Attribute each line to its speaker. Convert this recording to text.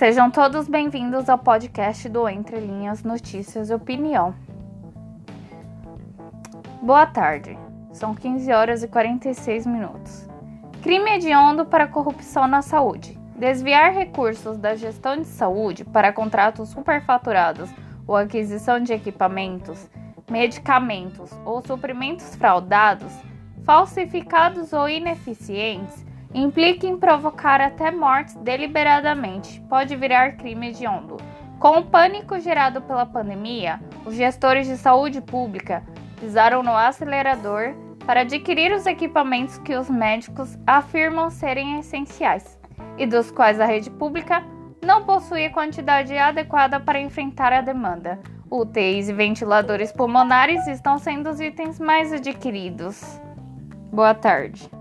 Speaker 1: Sejam todos bem-vindos ao podcast do Entre Linhas Notícias e Opinião. Boa tarde, são 15 horas e 46 minutos. Crime hediondo para corrupção na saúde. Desviar recursos da gestão de saúde para contratos superfaturados ou aquisição de equipamentos, medicamentos ou suprimentos fraudados, falsificados ou ineficientes implica em provocar até mortes deliberadamente, pode virar crime hediondo. Com o pânico gerado pela pandemia, os gestores de saúde pública pisaram no acelerador para adquirir os equipamentos que os médicos afirmam serem essenciais e dos quais a rede pública não possui a quantidade adequada para enfrentar a demanda. UTIs e ventiladores pulmonares estão sendo os itens mais adquiridos. Boa tarde.